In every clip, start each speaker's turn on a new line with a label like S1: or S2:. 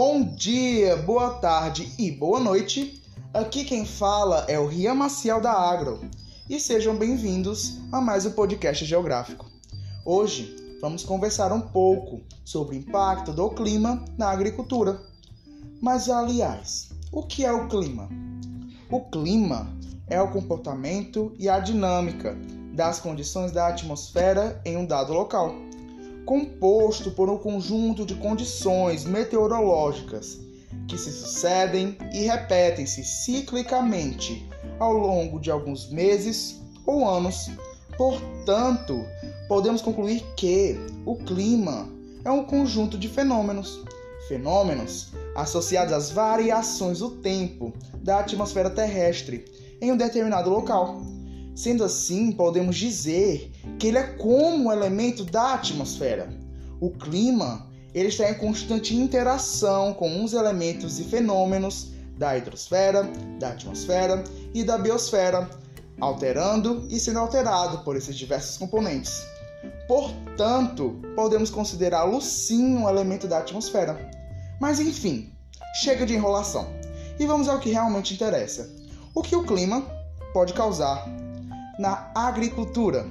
S1: Bom dia, boa tarde e boa noite. Aqui quem fala é o Rian Maciel da Agro e sejam bem-vindos a mais um podcast geográfico. Hoje vamos conversar um pouco sobre o impacto do clima na agricultura. Mas, aliás, o que é o clima? O clima é o comportamento e a dinâmica das condições da atmosfera em um dado local, composto por um conjunto de condições meteorológicas que se sucedem e repetem-se ciclicamente ao longo de alguns meses ou anos. Portanto, podemos concluir que o clima é um conjunto de fenômenos, fenômenos associados às variações do tempo da atmosfera terrestre em um determinado local. Sendo assim, podemos dizer que ele é como um elemento da atmosfera. O clima ele está em constante interação com uns elementos e fenômenos da hidrosfera, da atmosfera e da biosfera, alterando e sendo alterado por esses diversos componentes. Portanto, podemos considerá-lo sim um elemento da atmosfera. Mas enfim, chega de enrolação e vamos ao que realmente interessa. O que o clima pode causar na agricultura?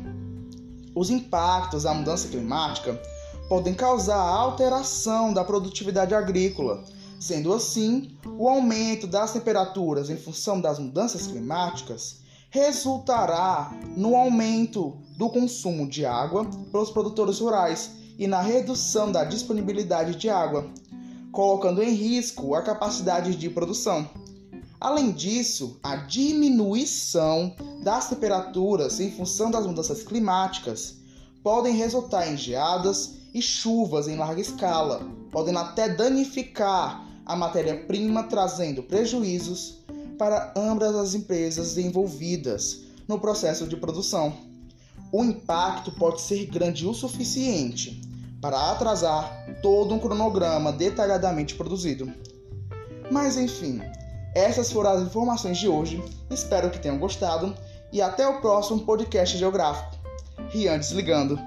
S1: Os impactos da mudança climática podem causar alteração da produtividade agrícola. Sendo assim, o aumento das temperaturas em função das mudanças climáticas resultará no aumento do consumo de água pelos produtores rurais e na redução da disponibilidade de água, colocando em risco a capacidade de produção. Além disso, a diminuição das temperaturas em função das mudanças climáticas podem resultar em geadas e chuvas em larga escala, podendo até danificar a matéria-prima, trazendo prejuízos para ambas as empresas envolvidas no processo de produção. O impacto pode ser grande o suficiente para atrasar todo um cronograma detalhadamente produzido. Mas enfim, essas foram as informações de hoje. Espero que tenham gostado e até o próximo podcast geográfico. Rian desligando.